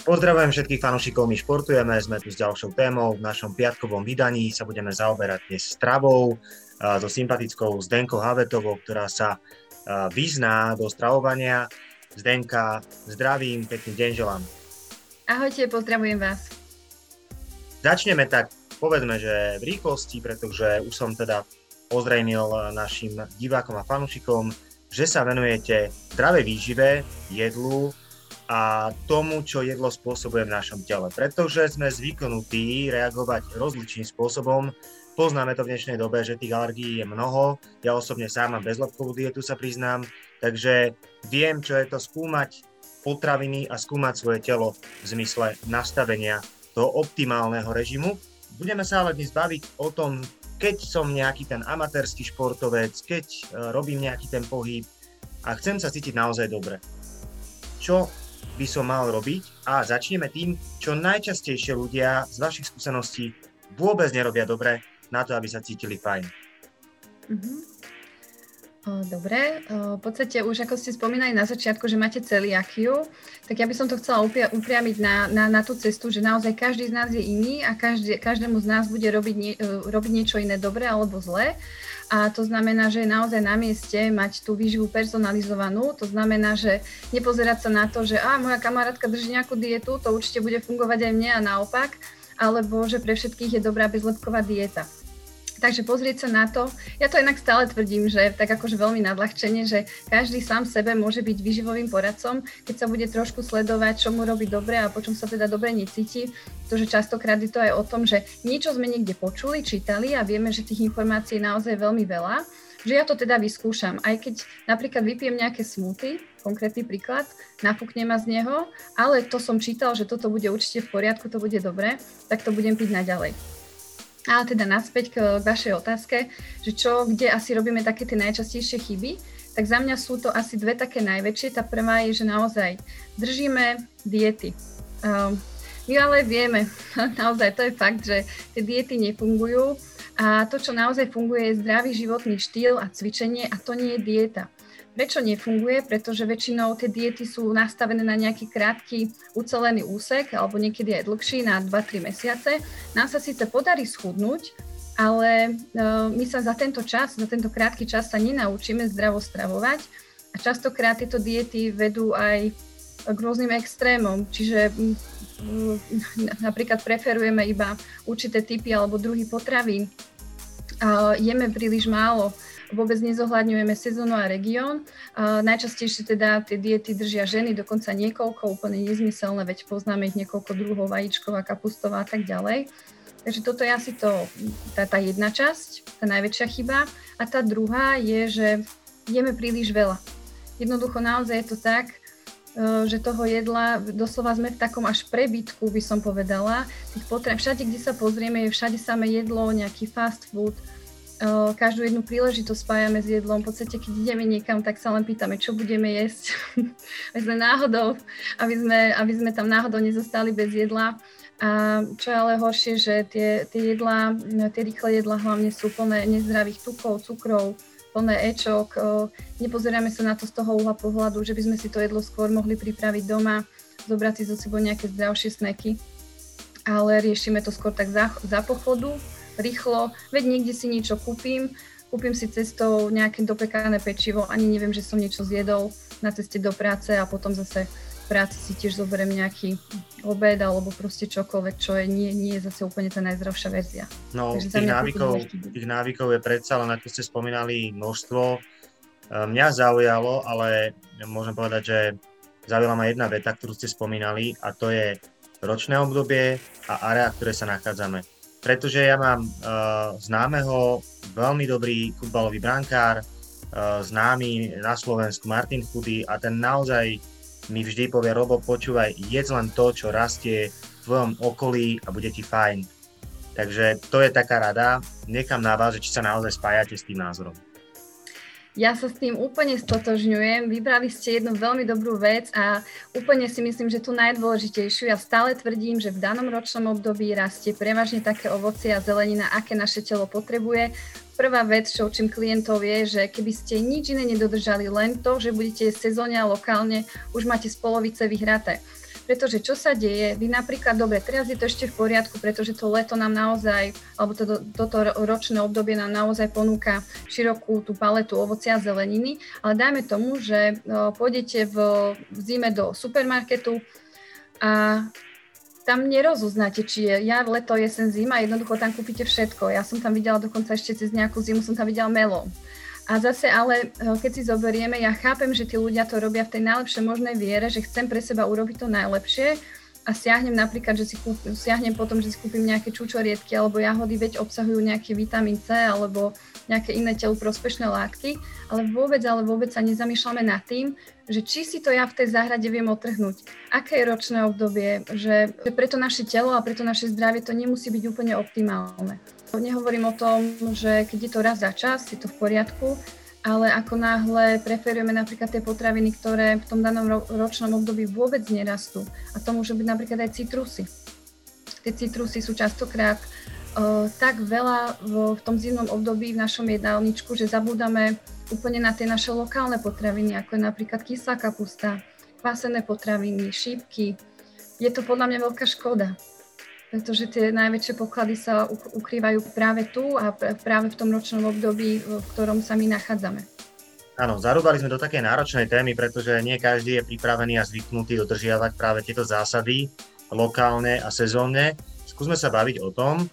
Pozdravujem všetkých fanúšikov, my športujeme, sme tu s ďalšou témou. V našom piatkovom vydaní sa budeme zaoberať dnes stravou so sympatickou Zdenkou Havetovou, ktorá sa vyzná do stravovania. Zdenka, zdravím, pekný deň želám. Ahojte, pozdravujem vás. Začneme tak, povedzme, že v rýchlosti, pretože už som teda ozrejmil našim divákom a fanúšikom, že sa venujete zdravej výžive, jedlu, a tomu, čo jedlo spôsobuje v našom tele. Pretože sme zvyknutí reagovať rozličným spôsobom. Poznáme to v dnešnej dobe, že tých alergií je mnoho. Ja osobne sám mám bezlepkovú dietu, sa priznám. Takže viem, čo je to skúmať potraviny a skúmať svoje telo v zmysle nastavenia toho optimálneho režimu. Budeme sa ale dnes baviť o tom, keď som nejaký ten amatérsky športovec, keď e, robím nejaký ten pohyb a chcem sa cítiť naozaj dobre. Čo by som mal robiť a začneme tým, čo najčastejšie ľudia z vašich skúseností vôbec nerobia dobre na to, aby sa cítili fajn. Mm-hmm. Dobre, v podstate už ako ste spomínali na začiatku, že máte celiakiu, tak ja by som to chcela upriamiť na, na, na tú cestu, že naozaj každý z nás je iný a každý, každému z nás bude robiť, nie, e, robiť niečo iné dobre alebo zlé. A to znamená, že je naozaj na mieste mať tú výživu personalizovanú. To znamená, že nepozerať sa na to, že a moja kamarátka drží nejakú dietu, to určite bude fungovať aj mne a naopak, alebo že pre všetkých je dobrá bezlepková dieta. Takže pozrieť sa na to, ja to inak stále tvrdím, že tak akože veľmi nadľahčenie, že každý sám sebe môže byť výživovým poradcom, keď sa bude trošku sledovať, čo mu robí dobre a po čom sa teda dobre necíti. Pretože častokrát je to aj o tom, že niečo sme niekde počuli, čítali a vieme, že tých informácií je naozaj veľmi veľa že ja to teda vyskúšam. Aj keď napríklad vypijem nejaké smuty, konkrétny príklad, nafúknem ma z neho, ale to som čítal, že toto bude určite v poriadku, to bude dobre, tak to budem piť naďalej. Ale teda naspäť k vašej otázke, že čo, kde asi robíme také tie najčastejšie chyby, tak za mňa sú to asi dve také najväčšie. Tá prvá je, že naozaj držíme diety. Um, my ale vieme, naozaj to je fakt, že tie diety nefungujú a to, čo naozaj funguje, je zdravý životný štýl a cvičenie a to nie je dieta. Prečo nefunguje? Pretože väčšinou tie diety sú nastavené na nejaký krátky ucelený úsek, alebo niekedy aj dlhší, na 2-3 mesiace. Nám sa síce podarí schudnúť, ale uh, my sa za tento čas, za tento krátky čas sa nenaučíme zdravo stravovať a častokrát tieto diety vedú aj k rôznym extrémom, čiže napríklad preferujeme iba určité typy alebo druhy potravín, jeme príliš málo vôbec nezohľadňujeme sezónu a región. najčastejšie teda tie diety držia ženy, dokonca niekoľko, úplne nezmyselné, veď poznáme ich niekoľko druhov, vajíčková, kapustová a tak ďalej. Takže toto je asi to, tá, tá jedna časť, tá najväčšia chyba. A tá druhá je, že jeme príliš veľa. Jednoducho naozaj je to tak, e, že toho jedla, doslova sme v takom až prebytku, by som povedala. Tých potreb, všade, kde sa pozrieme, je všade samé jedlo, nejaký fast food, každú jednu príležitosť spájame s jedlom. V podstate, keď ideme niekam, tak sa len pýtame, čo budeme jesť. aby sme náhodou, aby sme, aby sme tam náhodou nezostali bez jedla. A čo je ale horšie, že tie, tie jedlá, tie rýchle jedlá hlavne sú plné nezdravých tukov, cukrov, plné ečok. Nepozeráme sa na to z toho uhla pohľadu, že by sme si to jedlo skôr mohli pripraviť doma, zobrať si zo sebou nejaké zdravšie sneky, ale riešime to skôr tak za, za pochodu rýchlo, veď niekde si niečo kúpim, kúpim si cestou nejaké dopekané pečivo, ani neviem, že som niečo zjedol na ceste do práce a potom zase v práci si tiež zoberiem nejaký obed alebo proste čokoľvek, čo je, nie, nie je zase úplne tá najzdravšia verzia. No, Takže tých návykov, tých návykov je predsa len, ako ste spomínali, množstvo. E, mňa zaujalo, ale môžem povedať, že zaujala ma jedna veta, ktorú ste spomínali a to je ročné obdobie a area, v ktorej sa nachádzame pretože ja mám uh, známeho, veľmi dobrý futbalový brankár, uh, známy na Slovensku Martin Chudy a ten naozaj mi vždy povie, Robo, počúvaj, jedz len to, čo rastie v tvojom okolí a bude ti fajn. Takže to je taká rada, nechám na vás, či sa naozaj spájate s tým názorom. Ja sa s tým úplne stotožňujem. Vybrali ste jednu veľmi dobrú vec a úplne si myslím, že tú najdôležitejšiu. Ja stále tvrdím, že v danom ročnom období rastie prevažne také ovocie a zelenina, aké naše telo potrebuje. Prvá vec, čo učím klientov je, že keby ste nič iné nedodržali, len to, že budete sezóne a lokálne, už máte z polovice vyhraté Pretože čo sa deje, vy napríklad, dobre, teraz je to ešte v poriadku, pretože to leto nám naozaj, alebo to, toto ročné obdobie nám naozaj ponúka širokú tú paletu ovocia a zeleniny, ale dajme tomu, že pôjdete v, v zime do supermarketu a tam nerozoznáte, či je jar, leto, jesen, zima, jednoducho tam kúpite všetko. Ja som tam videla dokonca ešte cez nejakú zimu, som tam videla melón. A zase ale, eh, keď si zoberieme, ja chápem, že tí ľudia to robia v tej najlepšej možnej viere, že chcem pre seba urobiť to najlepšie a siahnem napríklad, že si kúp, siahnem potom, že si kúpim nejaké čučoriedky alebo jahody, veď obsahujú nejaký vitamín C alebo nejaké iné telu prospešné látky, ale vôbec, ale vôbec sa nezamýšľame nad tým, že či si to ja v tej záhrade viem otrhnúť, aké je ročné obdobie, že preto naše telo a preto naše zdravie to nemusí byť úplne optimálne. Nehovorím o tom, že keď je to raz za čas, je to v poriadku, ale ako náhle preferujeme napríklad tie potraviny, ktoré v tom danom ročnom období vôbec nerastú. A to môžu byť napríklad aj citrusy. Tie citrusy sú častokrát uh, tak veľa v, v tom zimnom období v našom jedálničku, že zabúdame úplne na tie naše lokálne potraviny, ako je napríklad kyslá kapusta, kvásené potraviny, šípky. Je to podľa mňa veľká škoda pretože tie najväčšie poklady sa ukrývajú práve tu a práve v tom ročnom období, v ktorom sa my nachádzame. Áno, zarúbali sme do také náročnej témy, pretože nie každý je pripravený a zvyknutý dodržiavať práve tieto zásady lokálne a sezónne. Skúsme sa baviť o tom,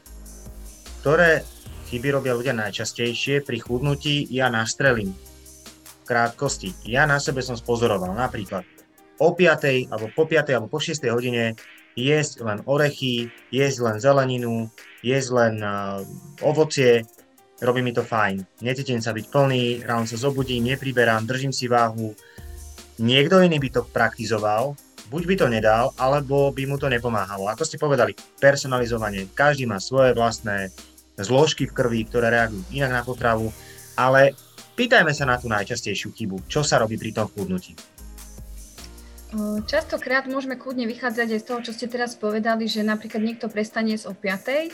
ktoré chyby robia ľudia najčastejšie pri chudnutí ja nastrelím. V krátkosti, ja na sebe som spozoroval napríklad o 5. alebo po 5. alebo po 6. hodine jesť len orechy, jesť len zeleninu, jesť len uh, ovocie, robí mi to fajn. Necítim sa byť plný, ráno sa zobudím, nepriberám, držím si váhu. Niekto iný by to praktizoval, buď by to nedal, alebo by mu to nepomáhalo. Ako ste povedali, personalizovanie. Každý má svoje vlastné zložky v krvi, ktoré reagujú inak na potravu, ale pýtajme sa na tú najčastejšiu chybu. Čo sa robí pri tom chudnutí? Častokrát môžeme kľudne vychádzať aj z toho, čo ste teraz povedali, že napríklad niekto prestane o 5.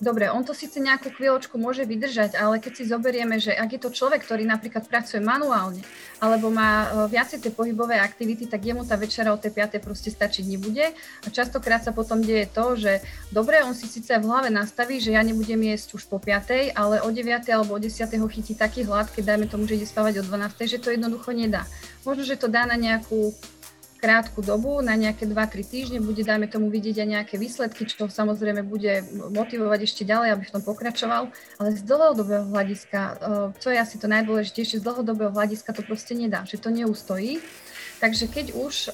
Dobre, on to síce nejakú chvíľočku môže vydržať, ale keď si zoberieme, že ak je to človek, ktorý napríklad pracuje manuálne, alebo má viacej tie pohybové aktivity, tak jemu tá večera o tej 5. proste stačiť nebude. A častokrát sa potom deje to, že dobre, on si síce v hlave nastaví, že ja nebudem jesť už po 5. ale o 9. alebo o 10. ho chytí taký hlad, keď dajme tomu, že ide spávať o 12. že to jednoducho nedá. Možno, že to dá na nejakú krátku dobu, na nejaké 2-3 týždne, bude dajme tomu vidieť aj nejaké výsledky, čo samozrejme bude motivovať ešte ďalej, aby v tom pokračoval, ale z dlhodobého hľadiska, eh, čo je asi to najdôležitejšie, z dlhodobého hľadiska to proste nedá, že to neustojí. Takže keď už eh,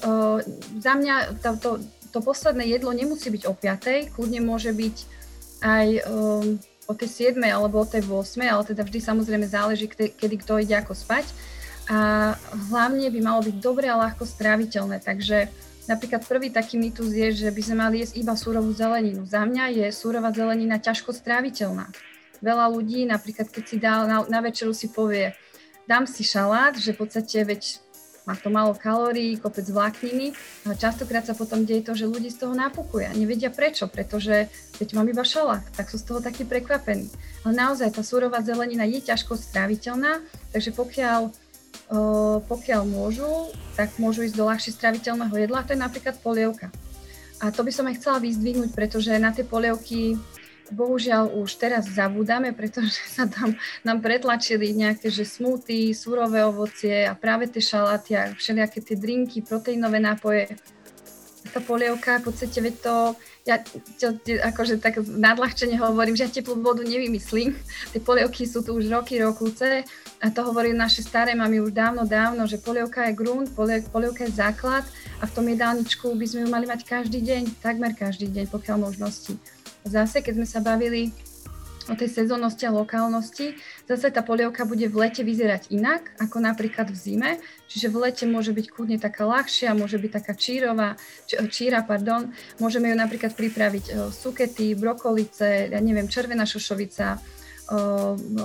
za mňa to, to, to posledné jedlo nemusí byť o 5, kľudne môže byť aj eh, o tej 7 alebo o tej 8, ale teda vždy samozrejme záleží, kedy kto ide ako spať a hlavne by malo byť dobre a ľahko stráviteľné. Takže napríklad prvý taký mýtus je, že by sme mali jesť iba súrovú zeleninu. Za mňa je súrová zelenina ťažko stráviteľná. Veľa ľudí, napríklad keď si dá na, na večeru si povie, dám si šalát, že v podstate veď má to málo kalórií, kopec vlákniny, ale častokrát sa potom deje to, že ľudí z toho napukuje a nevedia prečo, pretože keď mám iba šalát, tak sú z toho takí prekvapení. Ale naozaj tá súrová zelenina je ťažko stráviteľná, takže pokiaľ pokiaľ môžu, tak môžu ísť do ľahšie straviteľného jedla, to je napríklad polievka. A to by som aj chcela vyzdvihnúť, pretože na tie polievky bohužiaľ už teraz zabúdame, pretože sa tam nám pretlačili nejaké že smuty, surové ovocie a práve tie šaláty a všelijaké tie drinky, proteínové nápoje. Tá polievka, v podstate, veď to, ja to, akože tak nadľahčene hovorím, že ja teplú vodu nevymyslím. Tie polievky sú tu už roky, rokúce a to hovorí naše staré mamy už dávno, dávno, že polievka je grunt, polievka je základ a v tom jedálničku by sme ju mali mať každý deň, takmer každý deň, pokiaľ možnosti. Zase, keď sme sa bavili o tej sezónnosti a lokálnosti, zase tá polievka bude v lete vyzerať inak, ako napríklad v zime, čiže v lete môže byť kľudne taká ľahšia, môže byť taká čírová, či, číra, pardon, môžeme ju napríklad pripraviť e, sukety, brokolice, ja neviem, červená šošovica,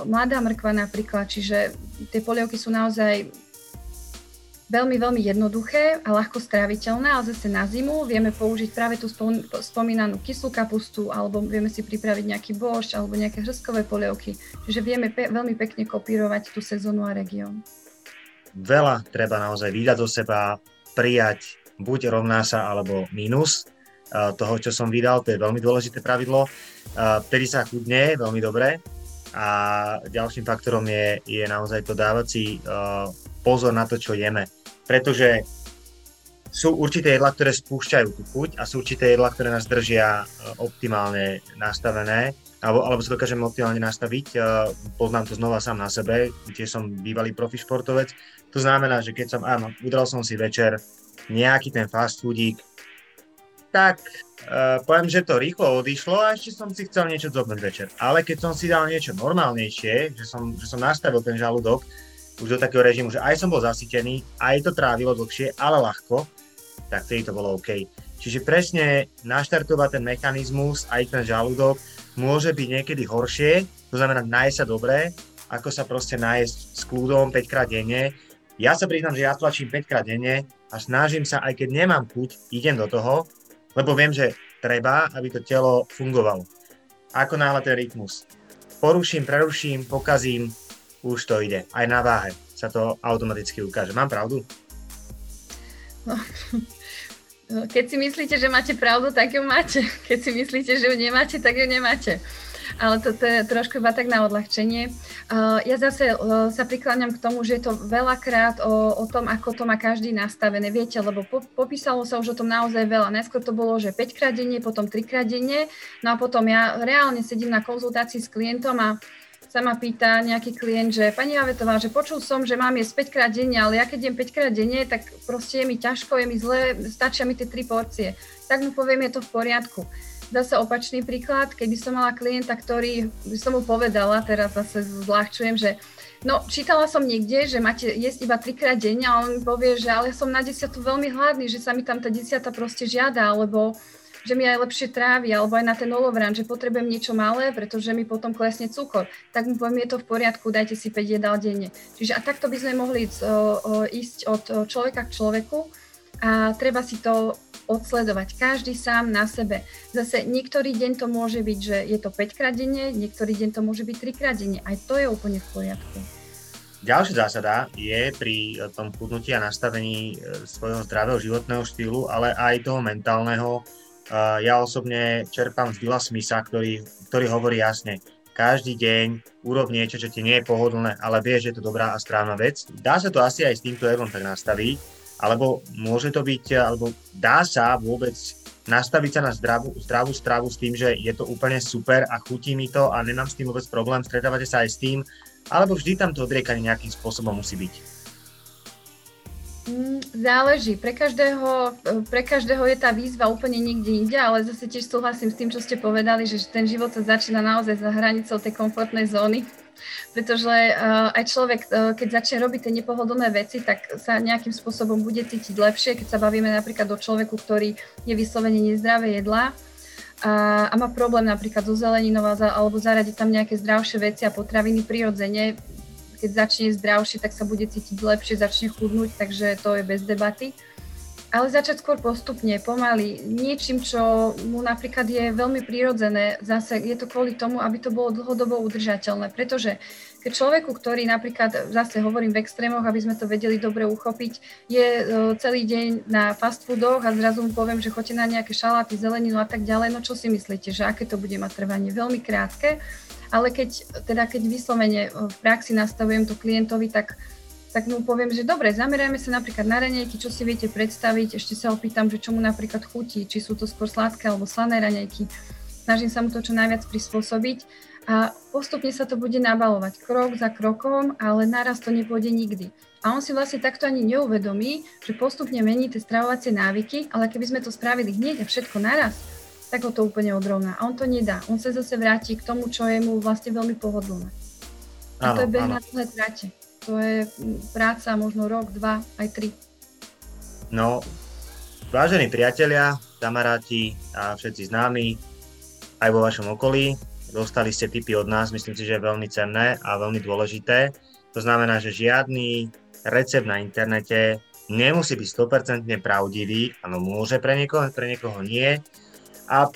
mladá mrkva napríklad, čiže tie polievky sú naozaj veľmi, veľmi jednoduché a ľahko stráviteľné, ale zase na zimu vieme použiť práve tú spomínanú kyslú kapustu, alebo vieme si pripraviť nejaký bošť, alebo nejaké hrskové polievky. Čiže vieme pe- veľmi pekne kopírovať tú sezónu a región. Veľa treba naozaj vydať do seba, prijať buď rovná sa alebo mínus toho, čo som vydal, to je veľmi dôležité pravidlo. Vtedy sa chudne veľmi dobre a ďalším faktorom je, je naozaj to dávať si pozor na to, čo jeme. Pretože sú určité jedlá, ktoré spúšťajú tú chuť a sú určité jedlá, ktoré nás držia optimálne nastavené alebo, alebo sa dokážeme optimálne nastaviť. Poznám to znova sám na sebe, tiež som bývalý profi športovec. To znamená, že keď som, áno, udral som si večer nejaký ten fast foodík, tak uh, poviem, že to rýchlo odišlo a ešte som si chcel niečo zobnúť večer. Ale keď som si dal niečo normálnejšie, že som, že som nastavil ten žalúdok už do takého režimu, že aj som bol zasytený, aj to trávilo dlhšie, ale ľahko, tak vtedy to bolo OK. Čiže presne naštartovať ten mechanizmus, aj ten žalúdok, môže byť niekedy horšie, to znamená nájsť sa dobre, ako sa proste nájsť s kľudom 5 krát denne. Ja sa priznám, že ja tlačím 5 krát denne a snažím sa, aj keď nemám chuť, idem do toho, lebo viem, že treba, aby to telo fungovalo. Ako náhle ten rytmus poruším, preruším, pokazím, už to ide. Aj na váhe sa to automaticky ukáže. Mám pravdu? No, keď si myslíte, že máte pravdu, tak ju máte. Keď si myslíte, že ju nemáte, tak ju nemáte ale toto je trošku iba tak na odľahčenie. Uh, ja zase uh, sa prikláňam k tomu, že je to veľakrát o, o tom, ako to má každý nastavené. Viete, lebo po, popísalo sa už o tom naozaj veľa. Najskôr to bolo, že 5 krát denne, potom 3 krát denne, no a potom ja reálne sedím na konzultácii s klientom a sa ma pýta nejaký klient, že pani Avetová, že počul som, že mám jesť 5 krát denne, ale ja keď jem 5 krát denne, tak proste je mi ťažko, je mi zle, stačia mi tie 3 porcie. Tak mu poviem, je to v poriadku. Zase opačný príklad, keby som mala klienta, ktorý, by som mu povedala, teraz zase zľahčujem, že no čítala som niekde, že máte jesť iba trikrát denne a on mi povie, že ale som na desiatu veľmi hladný, že sa mi tam tá desiata proste žiada, alebo že mi aj lepšie trávi, alebo aj na ten olovran, že potrebujem niečo malé, pretože mi potom klesne cukor. Tak mu poviem, je to v poriadku, dajte si 5 jedál denne. Čiže a takto by sme mohli ísť, ísť od človeka k človeku a treba si to odsledovať, každý sám na sebe. Zase niektorý deň to môže byť, že je to 5 krát denne, niektorý deň to môže byť 3 krát denne. Aj to je úplne v poriadku. Ďalšia zásada je pri tom chudnutí a nastavení e, svojho zdravého životného štýlu, ale aj toho mentálneho. Ja osobne čerpám z Billa Smitha, ktorý, ktorý hovorí jasne, každý deň urob niečo, čo ti nie je pohodlné, ale vieš, že je to dobrá a správna vec. Dá sa to asi aj s týmto jedlom tak nastaviť, alebo môže to byť, alebo dá sa vôbec nastaviť sa na zdravú, zdravú stravu s tým, že je to úplne super a chutí mi to a nemám s tým vôbec problém, stretávate sa aj s tým, alebo vždy tam to odriekanie nejakým spôsobom musí byť? Mm, záleží. Pre každého, pre každého je tá výzva úplne niekde inde, ale zase tiež súhlasím s tým, čo ste povedali, že ten život sa začína naozaj za hranicou tej komfortnej zóny pretože uh, aj človek, uh, keď začne robiť tie nepohodlné veci, tak sa nejakým spôsobom bude cítiť lepšie, keď sa bavíme napríklad o človeku, ktorý je vyslovene nezdravé jedlá a, a má problém napríklad so zeleninou alebo zaradiť tam nejaké zdravšie veci a potraviny prirodzene, keď začne zdravšie, tak sa bude cítiť lepšie, začne chudnúť, takže to je bez debaty ale začať skôr postupne, pomaly, niečím, čo mu napríklad je veľmi prirodzené. Zase je to kvôli tomu, aby to bolo dlhodobo udržateľné, pretože keď človeku, ktorý napríklad, zase hovorím v extrémoch, aby sme to vedeli dobre uchopiť, je e, celý deň na fast foodoch a zrazu mu poviem, že chodí na nejaké šaláty, zeleninu a tak ďalej, no čo si myslíte, že aké to bude mať trvanie? Veľmi krátke, ale keď, teda keď vyslovene v praxi nastavujem to klientovi, tak tak mu poviem, že dobre, zamerajme sa napríklad na raňajky, čo si viete predstaviť, ešte sa opýtam, že čo mu napríklad chutí, či sú to skôr sladké alebo slané raňajky. Snažím sa mu to čo najviac prispôsobiť a postupne sa to bude nabalovať krok za krokom, ale naraz to nepôjde nikdy. A on si vlastne takto ani neuvedomí, že postupne mení tie stravovacie návyky, ale keby sme to spravili hneď a všetko naraz, tak ho to úplne odrovná. A on to nedá. On sa zase vráti k tomu, čo je mu vlastne veľmi pohodlné. A to je beh na dlhé trate to je práca možno rok, dva, aj tri. No, vážení priatelia, kamaráti a všetci známi, aj vo vašom okolí, dostali ste tipy od nás, myslím si, že je veľmi cenné a veľmi dôležité. To znamená, že žiadny recept na internete nemusí byť 100% pravdivý, áno, môže pre niekoho, pre niekoho nie. A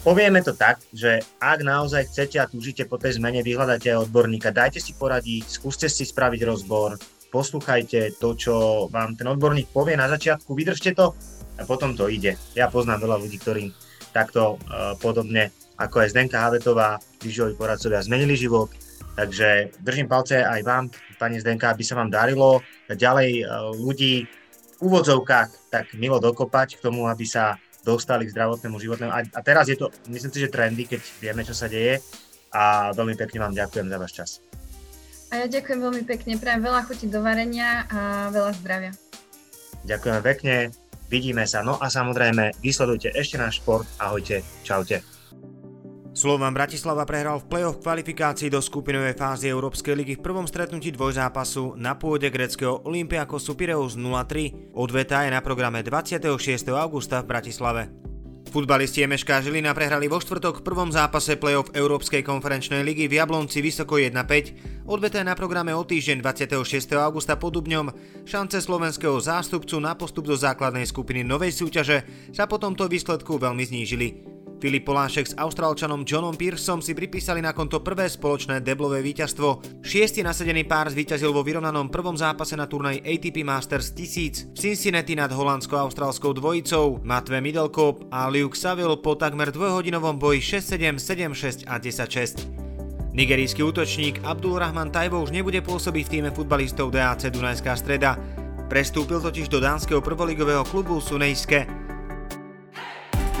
Povieme to tak, že ak naozaj chcete a túžite po tej zmene, vyhľadajte odborníka, dajte si poradiť, skúste si spraviť rozbor, poslúchajte to, čo vám ten odborník povie na začiatku, vydržte to a potom to ide. Ja poznám veľa ľudí, ktorí takto uh, podobne ako aj Zdenka Havetová, výživoví poradcovia zmenili život, takže držím palce aj vám, pani Zdenka, aby sa vám darilo. Ďalej uh, ľudí v úvodzovkách tak milo dokopať k tomu, aby sa dostali k zdravotnému životnému. A, a teraz je to, myslím si, že trendy, keď vieme, čo sa deje a veľmi pekne vám ďakujem za váš čas. A ja ďakujem veľmi pekne, prajem veľa chuti do varenia a veľa zdravia. Ďakujeme pekne, vidíme sa, no a samozrejme vysledujte ešte náš šport, ahojte, čaute. Slovan Bratislava prehral v play-off kvalifikácii do skupinovej fázy Európskej ligy v prvom stretnutí dvojzápasu na pôde greckého Olympiakosu Pireus 0-3. Odveta je na programe 26. augusta v Bratislave. Futbalisti MŠK Žilina prehrali vo štvrtok v prvom zápase play-off Európskej konferenčnej ligy v Jablonci vysoko 1-5. Odveta je na programe o týždeň 26. augusta pod Dubňom. Šance slovenského zástupcu na postup do základnej skupiny novej súťaže sa po tomto výsledku veľmi znížili. Filip Polášek s austrálčanom Johnom Pearsom si pripísali na konto prvé spoločné deblové víťazstvo. Šiestý nasadený pár zvíťazil vo vyrovnanom prvom zápase na turnaj ATP Masters 1000 v Cincinnati nad holandsko-austrálskou dvojicou. Matve Middlekop a Luke Saville po takmer dvojhodinovom boji 6-7, 7-6 a 10-6. Nigerijský útočník Abdul Rahman Tajbo už nebude pôsobiť v týme futbalistov DAC Dunajská streda. Prestúpil totiž do dánskeho prvoligového klubu Sunejske.